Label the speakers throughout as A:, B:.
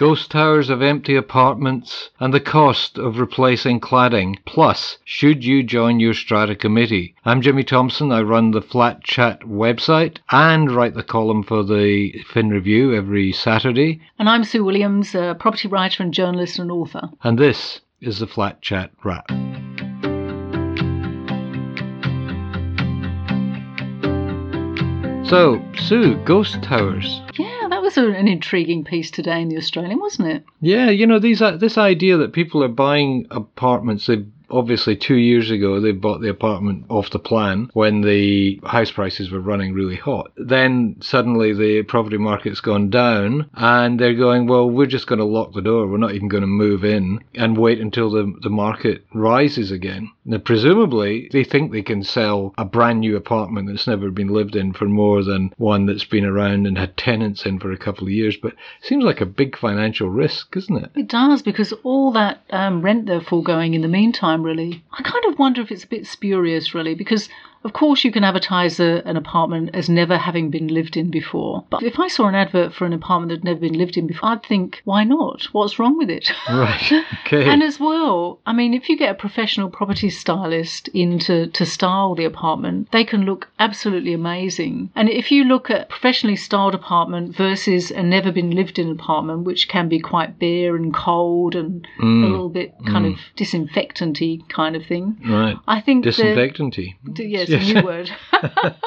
A: ghost towers of empty apartments, and the cost of replacing cladding. Plus, should you join your strata committee? I'm Jimmy Thompson. I run the Flat Chat website and write the column for the Fin Review every Saturday.
B: And I'm Sue Williams, a property writer and journalist and author.
A: And this is the Flat Chat Wrap. So, Sue, ghost towers.
B: Yeah, was an intriguing piece today in the Australian, wasn't it?
A: Yeah, you know, these uh, this idea that people are buying apartments, they've obviously two years ago they bought the apartment off the plan when the house prices were running really hot. Then suddenly the property market's gone down and they're going, well, we're just going to lock the door. We're not even going to move in and wait until the, the market rises again. Now, presumably, they think they can sell a brand new apartment that's never been lived in for more than one that's been around and had tenants in for a couple of years. But seems like a big financial risk, isn't it?
B: It does, because all that um, rent they're foregoing in the meantime, really. I kind of wonder if it's a bit spurious, really, because of course, you can advertise a, an apartment as never having been lived in before. But if I saw an advert for an apartment that had never been lived in before, I'd think, why not? What's wrong with it?
A: Right. Okay.
B: and as well, I mean, if you get a professional property stylist in to, to style the apartment, they can look absolutely amazing. And if you look at professionally styled apartment versus a never been lived in apartment, which can be quite bare and cold and
A: Mm.
B: a little bit kind of disinfectant-y kind of thing,
A: right.
B: I think the-
A: Disinfectanty.
B: D- yes, a new word.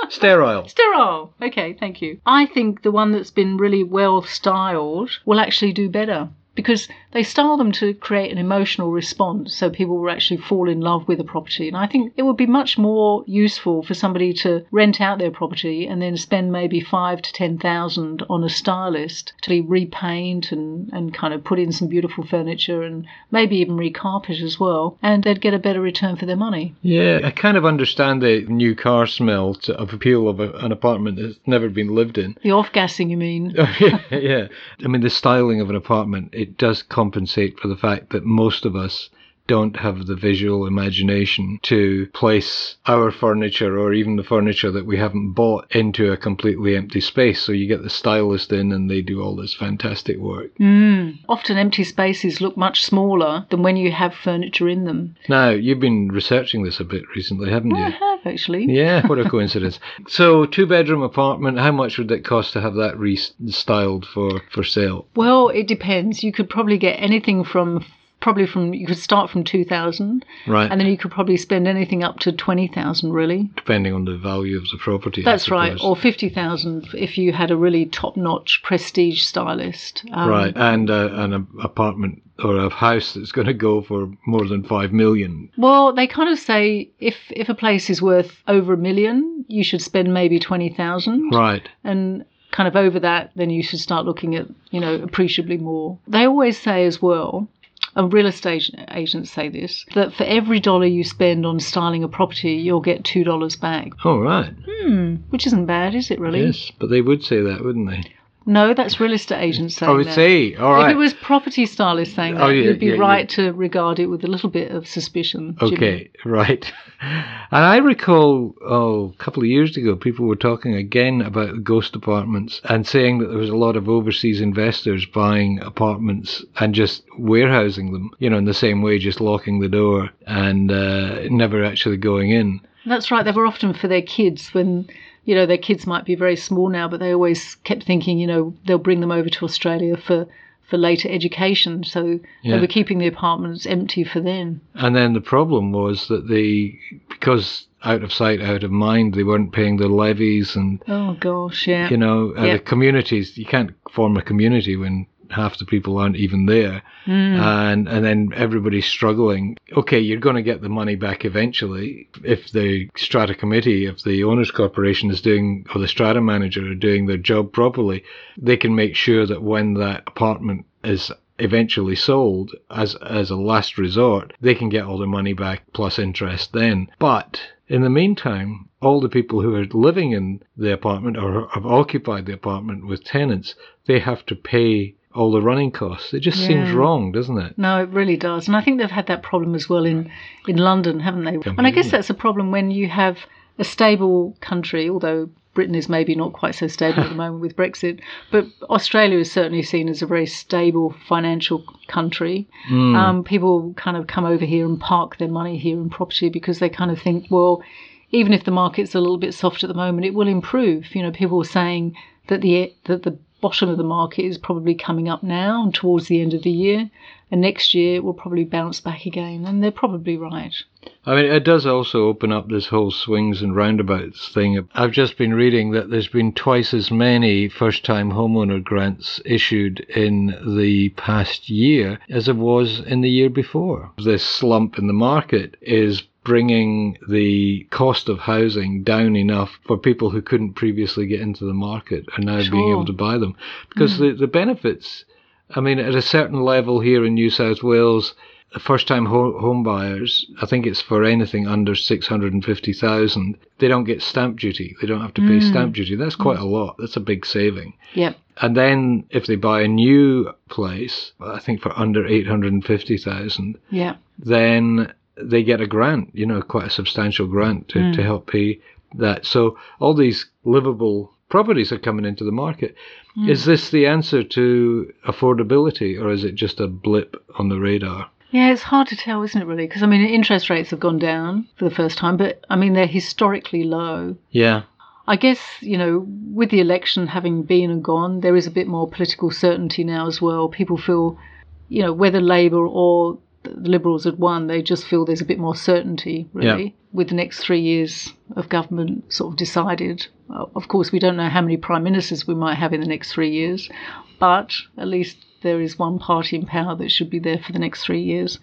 A: Sterile.
B: Sterile. Okay, thank you. I think the one that's been really well styled will actually do better because they style them to create an emotional response so people will actually fall in love with a property. And I think it would be much more useful for somebody to rent out their property and then spend maybe five to ten thousand on a stylist to repaint and, and kind of put in some beautiful furniture and maybe even recarpet as well. And they'd get a better return for their money.
A: Yeah, I kind of understand the new car smell to, of appeal of a, an apartment that's never been lived in.
B: The off gassing, you mean?
A: yeah, yeah. I mean, the styling of an apartment, it does compensate for the fact that most of us don't have the visual imagination to place our furniture or even the furniture that we haven't bought into a completely empty space. So you get the stylist in and they do all this fantastic work.
B: Mm. Often empty spaces look much smaller than when you have furniture in them.
A: Now, you've been researching this a bit recently, haven't
B: I
A: you?
B: have actually.
A: Yeah, what a coincidence. so, two bedroom apartment, how much would it cost to have that restyled for, for sale?
B: Well, it depends. You could probably get anything from probably from you could start from 2000
A: Right.
B: and then you could probably spend anything up to 20,000 really.
A: depending on the value of the property.
B: That's right. Or 50,000 if you had a really top-notch prestige stylist. Um,
A: right, and uh, an apartment or a house that's going to go for more than five million.
B: Well, they kind of say if if a place is worth over a million, you should spend maybe 20,000.
A: Right.
B: and kind of over that, then you should start looking at, you know, appreciably more. They always say as well, and real estate agents say this, that for every dollar you spend on styling a property, you'll get two dollars back.
A: All right.
B: Hmm, which isn't bad, is it really?
A: Yes, but they would say that, wouldn't they?
B: No, that's real estate agents saying
A: I would
B: that.
A: say, all
B: If it was property stylists saying that,
A: Oh, yeah,
B: you'd be
A: yeah, yeah.
B: right to regard it with a little bit of suspicion. Jimmy.
A: Okay, right. And I recall, oh, a couple of years ago, people were talking again about ghost apartments and saying that there was a lot of overseas investors buying apartments and just warehousing them, you know, in the same way, just locking the door and uh, never actually going in.
B: That's right. They were often for their kids when, you know, their kids might be very small now, but they always kept thinking, you know, they'll bring them over to Australia for, for later education. So
A: Yeah.
B: they were keeping the apartments empty for them.
A: And then the problem was that the because out of sight, out of mind, they weren't paying their levies and
B: Oh, gosh, yeah.
A: you know, uh,
B: Yeah.
A: the communities, you can't form a community when half the people aren't even there.
B: Mm.
A: And, and then everybody's struggling. Okay, you're going to get the money back eventually if the strata committee, if the owners corporation is doing, or the strata manager are doing their job properly, they can make sure that when that apartment is eventually sold as as a last resort, they can get all their money back plus interest then. But in the meantime, all the people who are living in the apartment or have occupied the apartment with tenants, they have to pay all the running costs. It just seems wrong, doesn't it?
B: No, it really does. And I think they've had that problem as well in, in London, haven't they? And I guess that's a problem when you have a stable country, although Britain is maybe not quite so stable at the moment with Brexit, but Australia is certainly seen as a very stable financial country.
A: Hmm.
B: Um, people kind of come over here and park their money here in property because they kind of think, well, even if the market's a little bit soft at the moment, it will improve. You know, people are saying that the that the bottom of the market is probably coming up now and towards the end of the year, and next year it will probably bounce back again, and they're probably right.
A: I mean, it does also open up this whole swings and roundabouts thing. I've just been reading that there's been twice as many first time homeowner grants issued in the past year as there was in the year before. This slump in the market is bringing the cost of housing down enough for people who couldn't previously get into the market are now being able to buy them. Because hmm. the, the benefits, I mean, at a certain level here in New South Wales, first time ho- home buyers, I think it's for anything under 650,000, they don't get stamp duty. They don't have to pay stamp hmm. duty. That's quite hmm. a lot. That's a big saving.
B: Yep.
A: And then if they buy a new place, I think for under 850,000,
B: Yeah.
A: then they get a grant, you know, quite a substantial grant to, to mm. help pay that. So all these livable properties are coming into the market. Mm. Is this the answer to affordability or is it just a blip on the radar?
B: Yeah, it's hard to tell, isn't it, really? Because, I mean, interest rates have gone down for the first time, but, I mean, they're historically low.
A: Yeah.
B: I guess, you know, with the election having been and gone, there is a bit more political certainty now as well. People feel, you know, whether Labour or the Liberals had won, they just feel there's a bit more certainty, really,
A: Yeah.
B: with the next three years of government sort of decided. Uh, Of course, we don't know how many prime ministers we might have in the next three years, but at least there is one party in power that should be there for the next three years.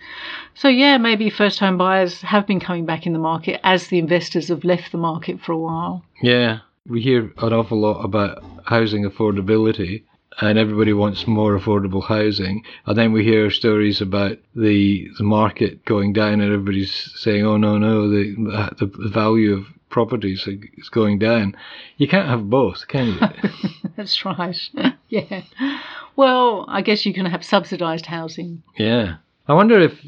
B: So, yeah, maybe first home buyers have been coming back in the market as the investors have left the market for a while.
A: Yeah. We hear an awful lot about housing affordability and everybody wants more affordable housing. And then we hear stories about the the market going down and everybody's saying, oh, no, no, the, the, the value of properties is going down. You can't have both, can you?
B: That's right. yeah. Well, I guess you can have subsidised housing.
A: Yeah. I wonder if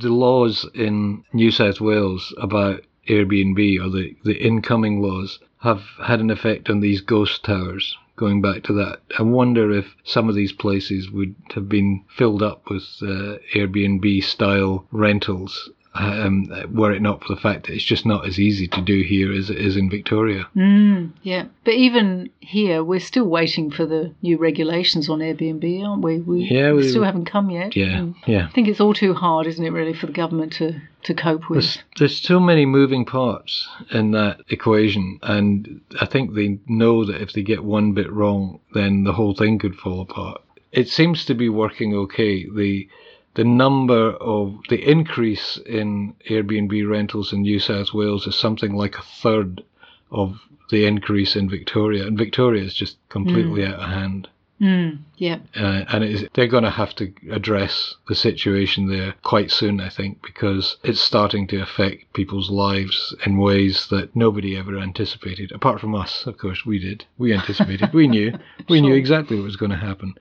A: the laws in New South Wales about Airbnb or the, the incoming laws have had an effect on these ghost towers. Going back to that, I wonder if some of these places would have been filled up with uh, Airbnb style rentals um, were it not for the fact that it's just not as easy to do here as it is in Victoria.
B: Mm, yeah. But even here, we're still waiting for the new regulations on Airbnb, aren't we? We,
A: Yeah, we-
B: still haven't come yet.
A: Yeah,
B: Mm.
A: yeah.
B: I think it's all too hard, isn't it, really, for the government to, to cope with?
A: There's, there's so many moving parts in that equation, and I think they know that if they get one bit wrong, then the whole thing could fall apart. It seems to be working okay. The the number of the increase in Airbnb rentals in New South Wales is something like a third of the increase in Victoria, and Victoria is just completely mm. out of hand.
B: Mm, yeah.
A: Uh, and it is, they're going to have to address the situation there quite soon, I think, because it's starting to affect people's lives in ways that nobody ever anticipated. Apart from us, of course, we did. We anticipated. we knew. We knew exactly what was going to happen.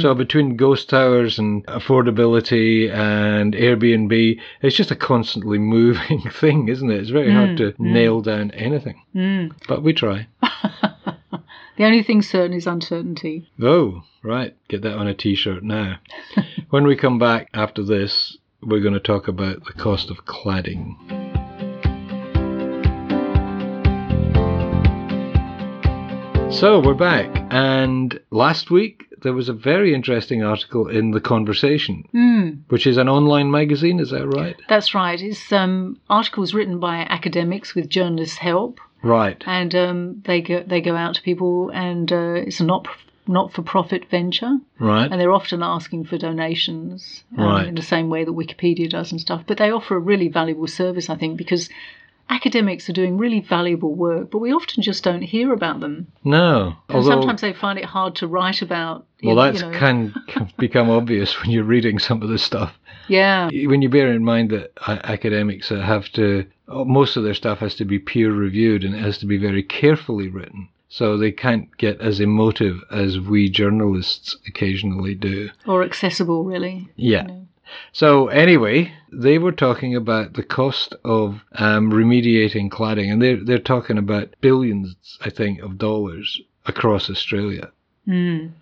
A: So between ghost towers and affordability and Airbnb, it's just a constantly moving thing, isn't it? It's very hard to nail down anything.
B: Mm.
A: But we try.
B: The only thing certain is uncertainty.
A: Oh, right. Get that on a t shirt now. when we come back after this, we're going to talk about the cost of cladding. So we're back, and last week there was a very interesting article in The Conversation,
B: Mm.
A: which is an online magazine, is that right?
B: That's right. It's um, articles written by academics with journalists' help,
A: Right.
B: and um, they go they go out to people, and uh, it's a not not for profit venture,
A: Right.
B: and they're often asking for donations um,
A: Right.
B: in the same way that Wikipedia does and stuff. But they offer a really valuable service, I think, because academics are doing really valuable work, but we often just don't hear about them.
A: No.
B: And sometimes they find it hard to write about.
A: well, that's
B: you know,
A: can can become obvious when you're reading some of this stuff.
B: yeah,
A: when you bear in mind that academics have to most of their stuff has to be peer reviewed and it has to be very carefully written so they can't get as emotive as we journalists occasionally do
B: or accessible, really.
A: yeah
B: know.
A: So anyway, they were talking about the cost of um, remediating cladding, and they're they're talking about billions, I think, of dollars across Australia.
B: Mm.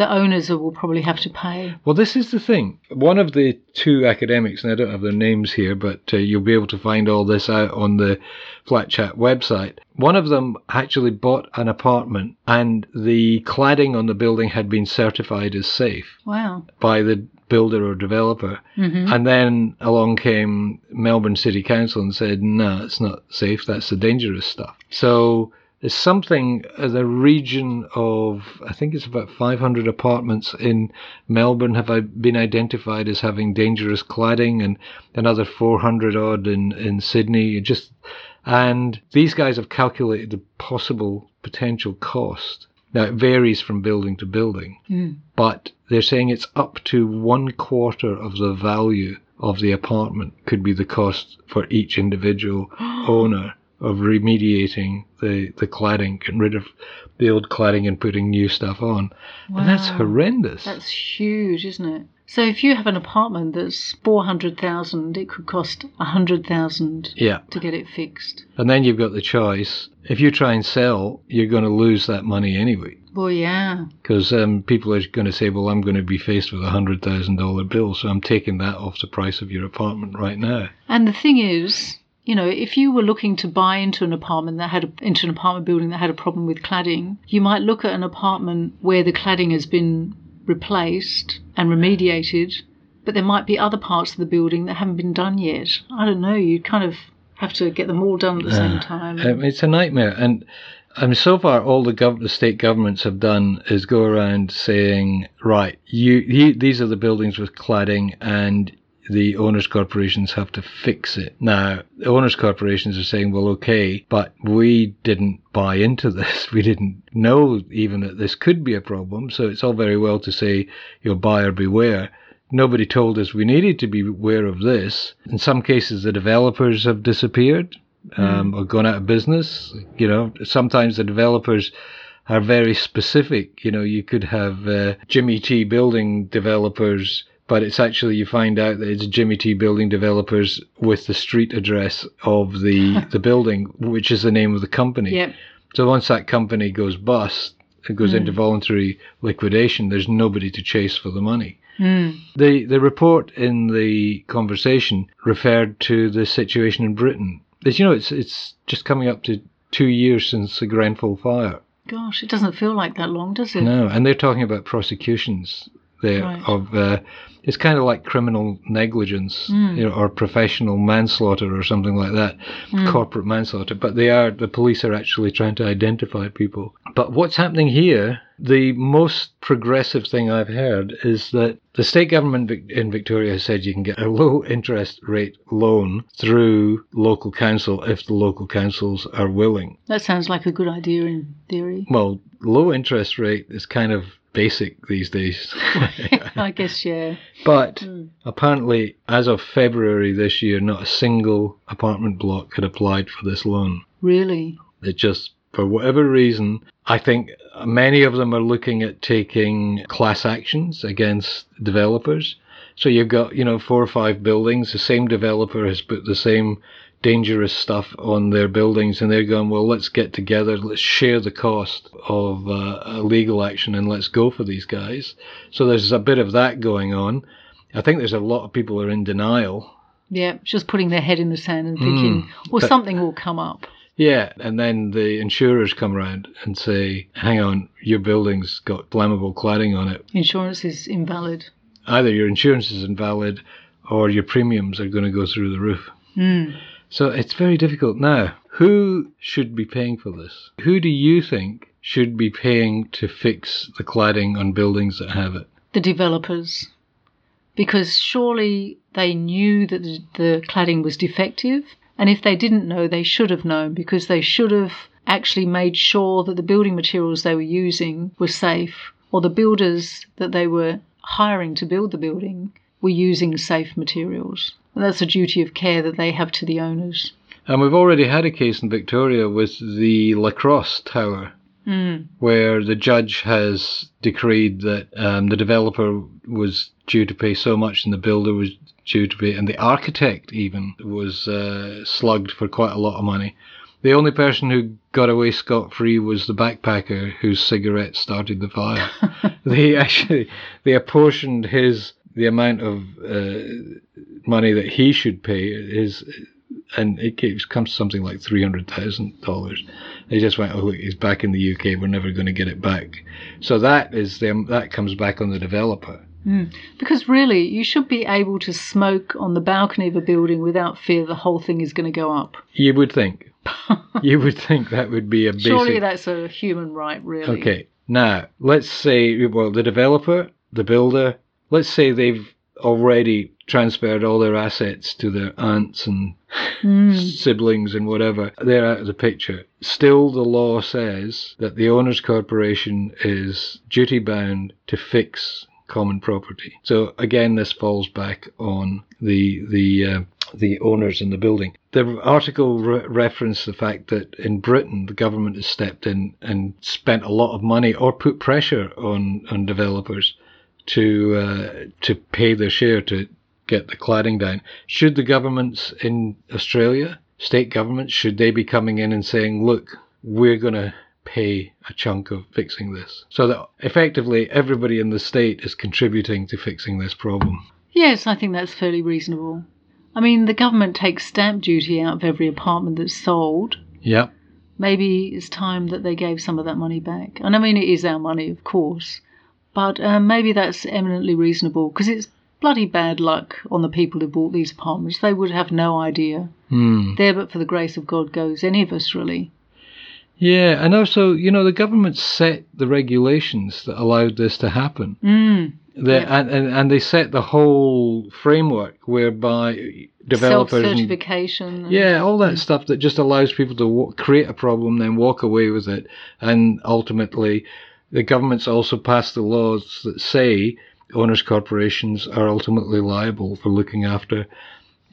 B: The owners will probably have to pay.
A: Well, this is the thing. One of the two academics, and I don't have their names here, but uh, you'll be able to find all this out on the Flat Chat website. One of them actually bought an apartment, and the cladding on the building had been certified as safe
B: Wow.
A: by the builder or developer.
B: hmm
A: And then along came Melbourne City Council and said, no, it's not safe. That's the dangerous stuff. So there's something, uh, the region of, I think it's about 500 apartments in Melbourne have uh, been identified as having dangerous cladding and another 400 odd in, in Sydney. It Just, and these guys have calculated the possible potential cost. Now it varies from building to building
B: Mm.
A: but they're saying it's up to one quarter of the value of the apartment could be the cost for each individual owner of remediating the, the cladding, getting rid of the old cladding and putting new stuff on. And that's horrendous.
B: That's huge, isn't it? So if you have an apartment that's four hundred thousand, it could cost a hundred thousand
A: yeah.
B: to get it fixed.
A: And then you've got the choice. If you try and sell, you're going to lose that money anyway.
B: Well, yeah.
A: Because um, people are going to say, well, I'm going to be faced with a $100,000 bill, so I'm taking that off the price of your apartment right now.
B: And the thing is, you know, if you were looking to buy into an apartment that had a, into an apartment building that had a problem with cladding, you might look at an apartment where the cladding has been replaced and remediated, but there might be other parts of the building that haven't been done yet. I don't know. You kind of have to get them all done at the same time.
A: Um, it's a nightmare, and I mean, so far all the, gov- the state governments have done is go around saying, right, you, you these are the buildings with cladding, and the owners' corporations have to fix it. Now, the owners' corporations are saying, well, okay, but we didn't buy into this. We didn't know even that this could be a problem. So it's all very well to say, you know, buyer beware. Nobody told us we needed to be aware of this. In some cases, the developers have disappeared um, or gone out of business. You know, sometimes the developers are very specific. You know, you could have uh, Jimmy T building developers, but it's actually you find out that it's Jimmy T building developers with the street address of the the building, which is the name of the company.
B: Yep.
A: So once that company goes bust, it goes
B: Mm.
A: into voluntary liquidation. There's nobody to chase for the money.
B: Mm.
A: The the report in the conversation referred to the situation in Britain. As you know, it's it's just coming up to two years since the Grenfell fire.
B: Gosh, it doesn't feel like that long, does it?
A: No, and they're talking about prosecutions there
B: Right.
A: of uh, it's kind of like criminal negligence,
B: Mm.
A: you know, or professional manslaughter or something like that,
B: Mm.
A: corporate manslaughter. But they are the police are actually trying to identify people. But what's happening here? The most progressive thing I've heard is that the state government in Victoria has said you can get a low interest rate loan through local council if the local councils are willing.
B: That sounds like a good idea in theory.
A: Well, low interest rate is kind of basic these days.
B: I guess, yeah.
A: but
B: Mm.
A: apparently, as of February this year, not a single apartment block had applied for this loan.
B: Really?
A: It just, for whatever reason, I think many of them are looking at taking class actions against developers. So you've got, you know, four or five buildings. The same developer has put the same dangerous stuff on their buildings, and they're going, well, let's get together, let's share the cost of uh, a legal action, and let's go for these guys. So there's a bit of that going on. I think there's a lot of people who are in denial.
B: Yeah, just putting their head in the sand and thinking, well,
A: but-
B: something will come up.
A: Yeah, and then the insurers come around and say, hang on, your building's got flammable cladding on it.
B: Insurance is invalid.
A: Either your insurance is invalid or your premiums are going to go through the roof.
B: Mm.
A: So it's very difficult now. Who should be paying for this? Who do you think should be paying to fix the cladding on buildings that have it?
B: The developers. Because surely they knew that the, cladding was defective. And if they didn't know, they should have known because they should have actually made sure that the building materials they were using were safe or the builders that they were hiring to build the building were using safe materials. And that's a duty of care that they have to the owners.
A: And we've already had a case in Victoria with the lacrosse tower
B: Mm.
A: where the judge has decreed that um, the developer was due to pay so much and the builder was due to pay, and the architect even was uh, slugged for quite a lot of money. The only person who got away scot free was the backpacker whose cigarette started the fire. they actually they apportioned his the amount of uh, money that he should pay is, and it keeps, comes to something like three hundred thousand dollars. They just went, "Oh, look, he's back in the UK. We're never going to get it back." So that is them. That comes back on the developer.
B: Mm. Because really, you should be able to smoke on the balcony of a building without fear the whole thing is going to go up.
A: You would think. you would think that would be a basic.
B: Surely that's a human right, really.
A: Okay. Now let's say, well, the developer, the builder. Let's say they've already transferred all their assets to their aunts and
B: Mm.
A: siblings and whatever, they're out of the picture. Still, the law says that the owners' corporation is duty bound to fix common property. So again, this falls back on the the uh, the owners in the building. The article re- referenced the fact that in Britain the government has stepped in and spent a lot of money or put pressure on on developers to uh, to pay their share to get the cladding down. Should the governments in Australia, state governments, should they be coming in and saying, look, we're going to pay a chunk of fixing this? So that effectively everybody in the state is contributing to fixing this problem.
B: Yes, I think that's fairly reasonable. I mean, the government takes stamp duty out of every apartment that's sold.
A: Yep.
B: Maybe it's time that they gave some of that money back. And I mean, it is our money, of course. But um, maybe that's eminently reasonable because it's bloody bad luck on the people who bought these apartments. They would have no idea.
A: Hmm.
B: There, but for the grace of God, goes any of us, really.
A: Yeah, and also, you know, the government set the regulations that allowed this to happen.
B: Mm.
A: The,
B: Yeah.
A: and, and, and they set the whole framework whereby developers and
B: Self-certification.
A: Yeah, all that stuff that just allows people to wa- create a problem, then walk away with it, and ultimately, the government's also passed the laws that say owners' corporations are ultimately liable for looking after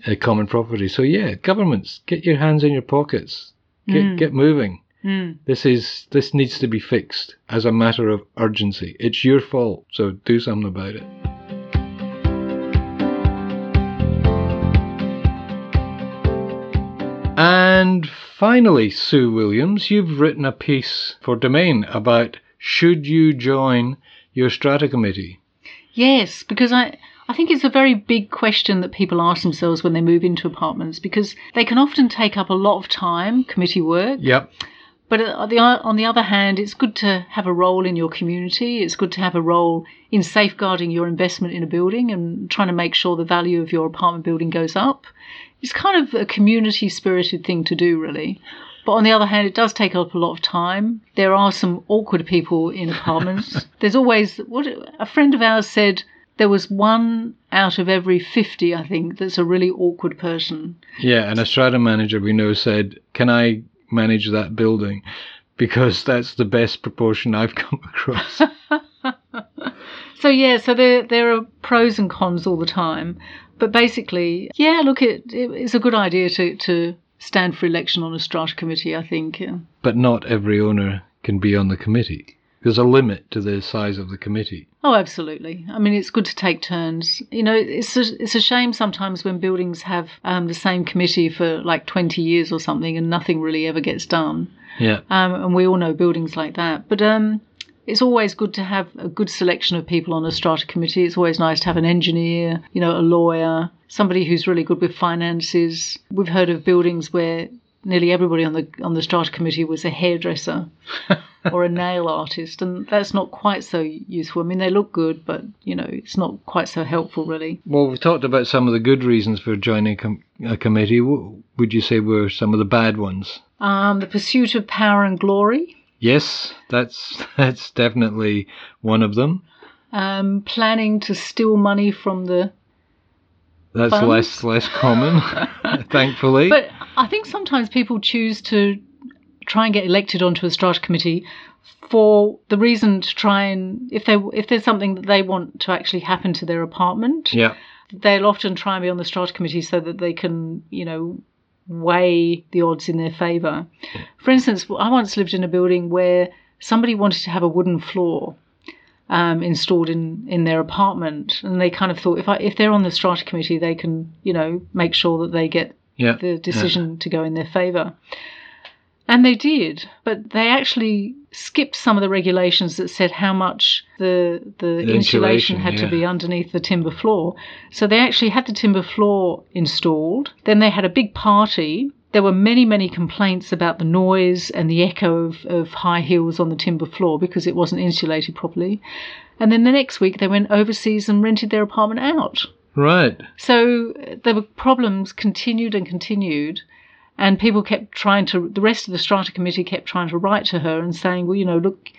A: uh, common property. So yeah, governments, get your hands in your pockets, get
B: Mm.
A: get moving.
B: Mm.
A: This is this needs to be fixed as a matter of urgency. It's your fault, so do something about it. And finally, Sue Williams, you've written a piece for Domain about should you join your strata committee?
B: Yes, because I I think it's a very big question that people ask themselves when they move into apartments because they can often take up a lot of time, committee work.
A: Yep.
B: But on the, uh, on the other hand, it's good to have a role in your community. It's good to have a role in safeguarding your investment in a building and trying to make sure the value of your apartment building goes up. It's kind of a community spirited thing to do, really. But on the other hand, it does take up a lot of time. There are some awkward people in apartments. There's always, what a friend of ours said, there was one out of every 50, I think, that's a really awkward person.
A: Yeah, and a strata manager we know said, "Can I manage that building?" Because that's the best proportion I've come across.
B: So yeah, so there there are pros and cons all the time, but basically, yeah, look, it, it it's a good idea to to stand for election on a strata committee. I think. Yeah.
A: but not every owner can be on the committee. There's a limit to the size of the committee.
B: Oh, absolutely. I mean, it's good to take turns. You know, it's a, it's a shame sometimes when buildings have um, the same committee for like 20 years or something and nothing really ever gets done.
A: Yeah.
B: Um, and we all know buildings like that. But um, it's always good to have a good selection of people on a strata committee. It's always nice to have an engineer, you know, a lawyer, somebody who's really good with finances. We've heard of buildings where nearly everybody on the on the strata committee was a hairdresser or a nail artist, and that's not quite so useful. I mean, they look good, but you know, it's not quite so helpful, really.
A: Well, we've talked about some of the good reasons for joining com- a committee. What would you say were some of the bad ones?
B: Um, the pursuit of power and glory,
A: Yes, that's that's definitely one of them.
B: um, planning to steal money from the
A: That's
B: Funds?
A: less less common, thankfully.
B: But I think sometimes people choose to try and get elected onto a strata committee for the reason to try and if they if there's something that they want to actually happen to their apartment,
A: yeah,
B: they'll often try and be on the strata committee so that they can, you know, weigh the odds in their favour. For instance, I once lived in a building where somebody wanted to have a wooden floor um, installed in, in their apartment, and they kind of thought if I, if they're on the strata committee, they can you know make sure that they get
A: Yeah.
B: the decision to go in their favour. And they did, but they actually skipped some of the regulations that said how much the the,
A: The
B: insulation,
A: insulation,
B: had to be underneath the timber floor. So they actually had the timber floor installed. Then they had a big party. There were many, many complaints about the noise and the echo of, of high heels on the timber floor because it wasn't insulated properly. And then the next week they went overseas and rented their apartment out.
A: Right.
B: So uh, there were problems continued and continued, and people kept trying to. The rest of the strata committee kept trying to write to her and saying, "Well, you know, look,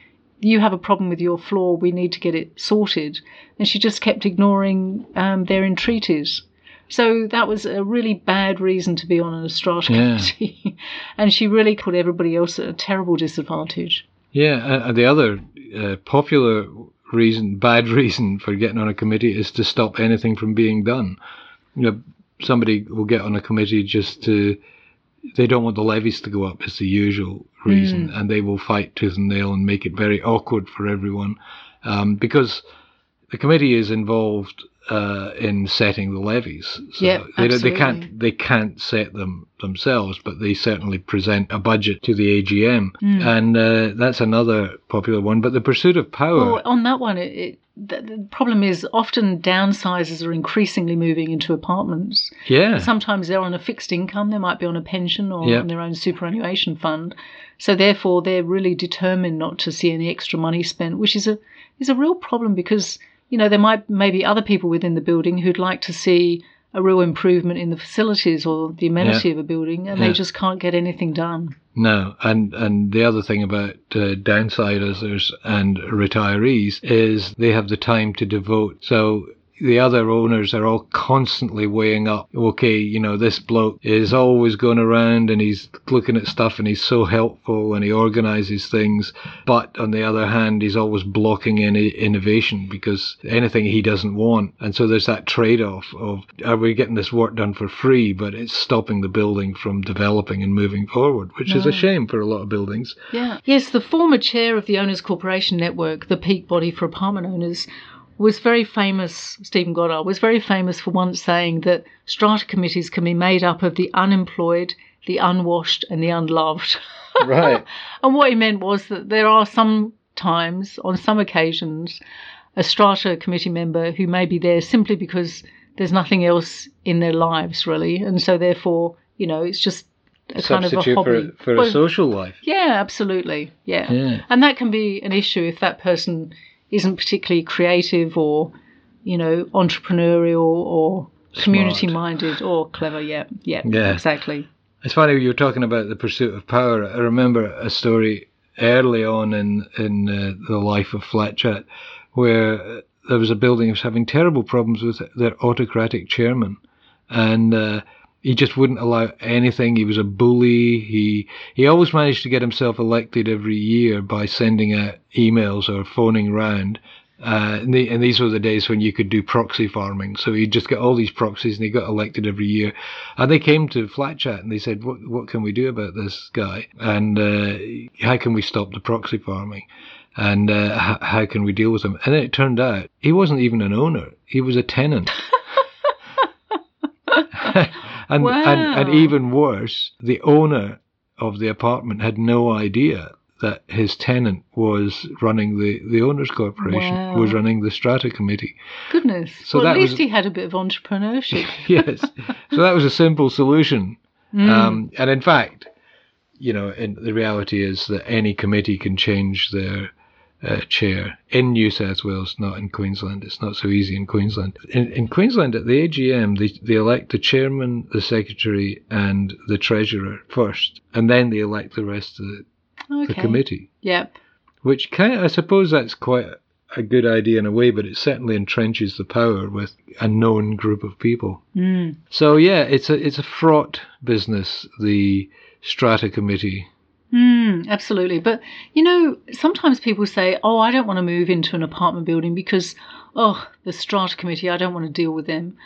B: you have a problem with your floor. We need to get it sorted." And she just kept ignoring um, their entreaties. So that was a really bad reason to be on an strata
A: Yeah.
B: committee, and she really put everybody else at a terrible disadvantage.
A: Yeah, and, and the other uh, popular reason, bad reason for getting on a committee is to stop anything from being done. You know, somebody will get on a committee just to, they don't want the levies to go up, is the usual reason, and they will fight tooth and nail and make it very awkward for everyone. Um, because the committee is involved uh, in setting the levies. So
B: Yeah,
A: they, they can't they can't set them themselves, but they certainly present a budget to the AGM, and uh, that's another popular one. But the pursuit of power,
B: Well, on that one, it, it, the, problem is often downsizers are increasingly moving into apartments.
A: yeah,
B: Sometimes they're on a fixed income, they might be on a pension or
A: Yeah.
B: on their own superannuation fund. So therefore, they're really determined not to see any extra money spent, which is a is a real problem because you know there might maybe other people within the building who'd like to see a real improvement in the facilities or the amenity of a building, and
A: Yeah.
B: they just can't get anything done.
A: No, and and the other thing about uh, downsizers and retirees is they have the time to devote. So the other owners are all constantly weighing up. Okay, you know this bloke is always going around and he's looking at stuff and he's so helpful and he organises things, but on the other hand, he's always blocking any innovation because anything he doesn't want. And so there's that trade-off of are we getting this work done for free, but it's stopping the building from developing and moving forward, which is a shame for a lot of buildings.
B: Yeah. Yes, the former chair of the Owners Corporation Network, the peak body for apartment owners, was very famous, Stephen Goddard was very famous for once saying that strata committees can be made up of the unemployed, the unwashed, and the unloved.
A: Right.
B: and what he meant was that there are some times, on some occasions, a strata committee member who may be there simply because there's nothing else in their lives, really. And so, therefore, you know, it's just a kind of a
A: Substitute
B: hobby.
A: for, for
B: Well,
A: a social life.
B: yeah, absolutely. Yeah.
A: Yeah.
B: And that can be an issue if that person isn't particularly creative or, you know, entrepreneurial or community minded or clever. Yeah. Yeah.
A: Yeah.
B: Exactly.
A: It's funny you were talking about the pursuit of power. I remember a story early on in in uh, the life of Flat Chat where there was a building that was having terrible problems with their autocratic chairman, and uh, he just wouldn't allow anything. He was a bully. He he always managed to get himself elected every year by sending out emails or phoning round. Uh, and, the, and these were the days when you could do proxy farming. So he'd just get all these proxies and he got elected every year. And they came to Flat Chat and they said, what, what can we do about this guy? And uh, how can we stop the proxy farming? And uh, h- how can we deal with him? And then it turned out he wasn't even an owner. He was a tenant. and, and, and even worse, the owner of the apartment had no idea that his tenant was running the, the owners corporation,
B: Wow.
A: was running the strata committee.
B: Goodness.
A: So
B: well, at least
A: was-
B: he had a bit of entrepreneurship.
A: yes. So that was a simple solution.
B: Mm.
A: Um, and in fact, you know, in, the reality is that any committee can change their uh, chair in New South Wales, not in Queensland. It's not so easy in Queensland. In, in Queensland, at the AGM, they, they elect the chairman, the secretary, and the treasurer first, and then they elect the rest of the,
B: okay.
A: the committee.
B: Yep.
A: Which kind of, I suppose that's quite a good idea in a way, but it certainly entrenches the power with a known group of people.
B: Mm.
A: So yeah, it's a it's a fraught business. The strata committee.
B: Mm, absolutely. But, you know, sometimes people say, oh, I don't want to move into an apartment building because, oh, the strata committee, I don't want to deal with them.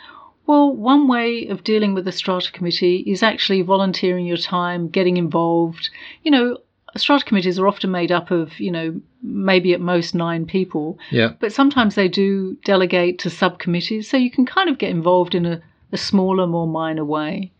B: Well, one way of dealing with the strata committee is actually volunteering your time, getting involved. You know, strata committees are often made up of, you know, maybe at most nine people,
A: Yeah.
B: but sometimes they do delegate to subcommittees, so you can kind of get involved in a, a smaller, more minor way.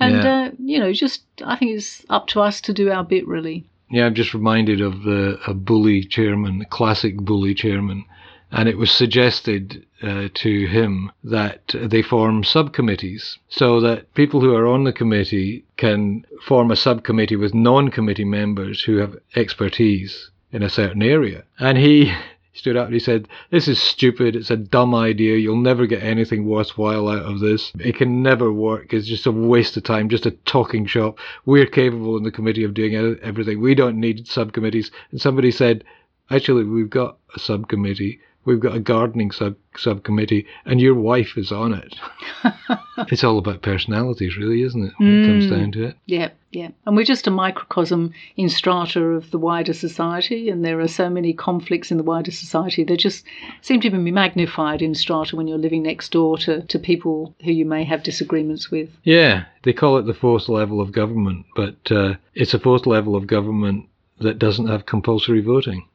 B: And,
A: Yeah.
B: uh, you know, just I think it's up to us to do our bit, really.
A: Yeah, I'm just reminded of the a bully chairman, a classic bully chairman, and it was suggested uh, to him that they form subcommittees so that people who are on the committee can form a subcommittee with non-committee members who have expertise in a certain area. And he stood up and he said, This is stupid. It's a dumb idea. You'll never get anything worthwhile out of this. It can never work. It's just a waste of time, just a talking shop. We're capable in the committee of doing everything. We don't need subcommittees. And somebody said, Actually, we've got a subcommittee. We've got a gardening sub subcommittee, and your wife is on it. it's all about personalities, really, isn't it? When it comes down to it.
B: Yeah, yeah. And we're just a microcosm in strata of the wider society, and there are so many conflicts in the wider society. They just seem to be magnified in strata when you're living next door to, to people who you may have disagreements with.
A: Yeah, they call it the fourth level of government, but uh, it's a fourth level of government that doesn't have compulsory voting.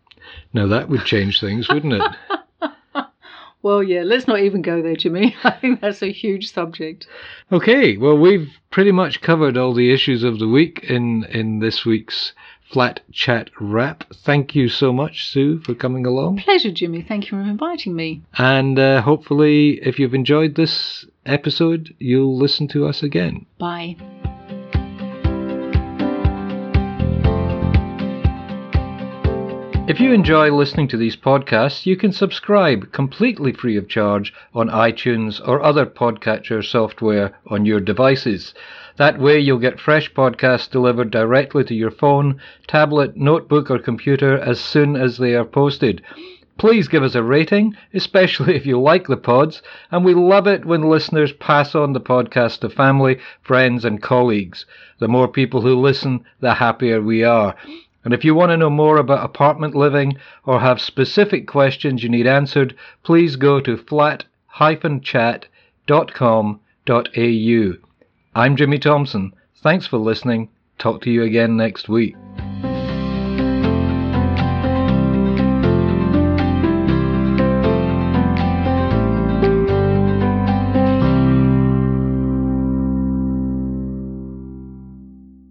A: Now that would change things, wouldn't it?
B: Well, yeah, let's not even go there, Jimmy. I think that's a huge subject.
A: Okay, well we've pretty much covered all the issues of the week in in this week's flat chat wrap. Thank you so much, Sue, for coming along.
B: Pleasure, Jimmy. Thank you for inviting me.
A: And uh, hopefully, if you've enjoyed this episode, you'll listen to us again.
B: Bye.
A: If you enjoy listening to these podcasts, you can subscribe completely free of charge on iTunes or other podcatcher software on your devices. That way, you'll get fresh podcasts delivered directly to your phone, tablet, notebook, or computer as soon as they are posted. Please give us a rating, especially if you like the pods, and we love it when listeners pass on the podcast to family, friends, and colleagues. The more people who listen, the happier we are. And if you want to know more about apartment living or have specific questions you need answered, please go to flat-chat.com.au. I'm Jimmy Thompson. Thanks for listening. Talk to you again next week.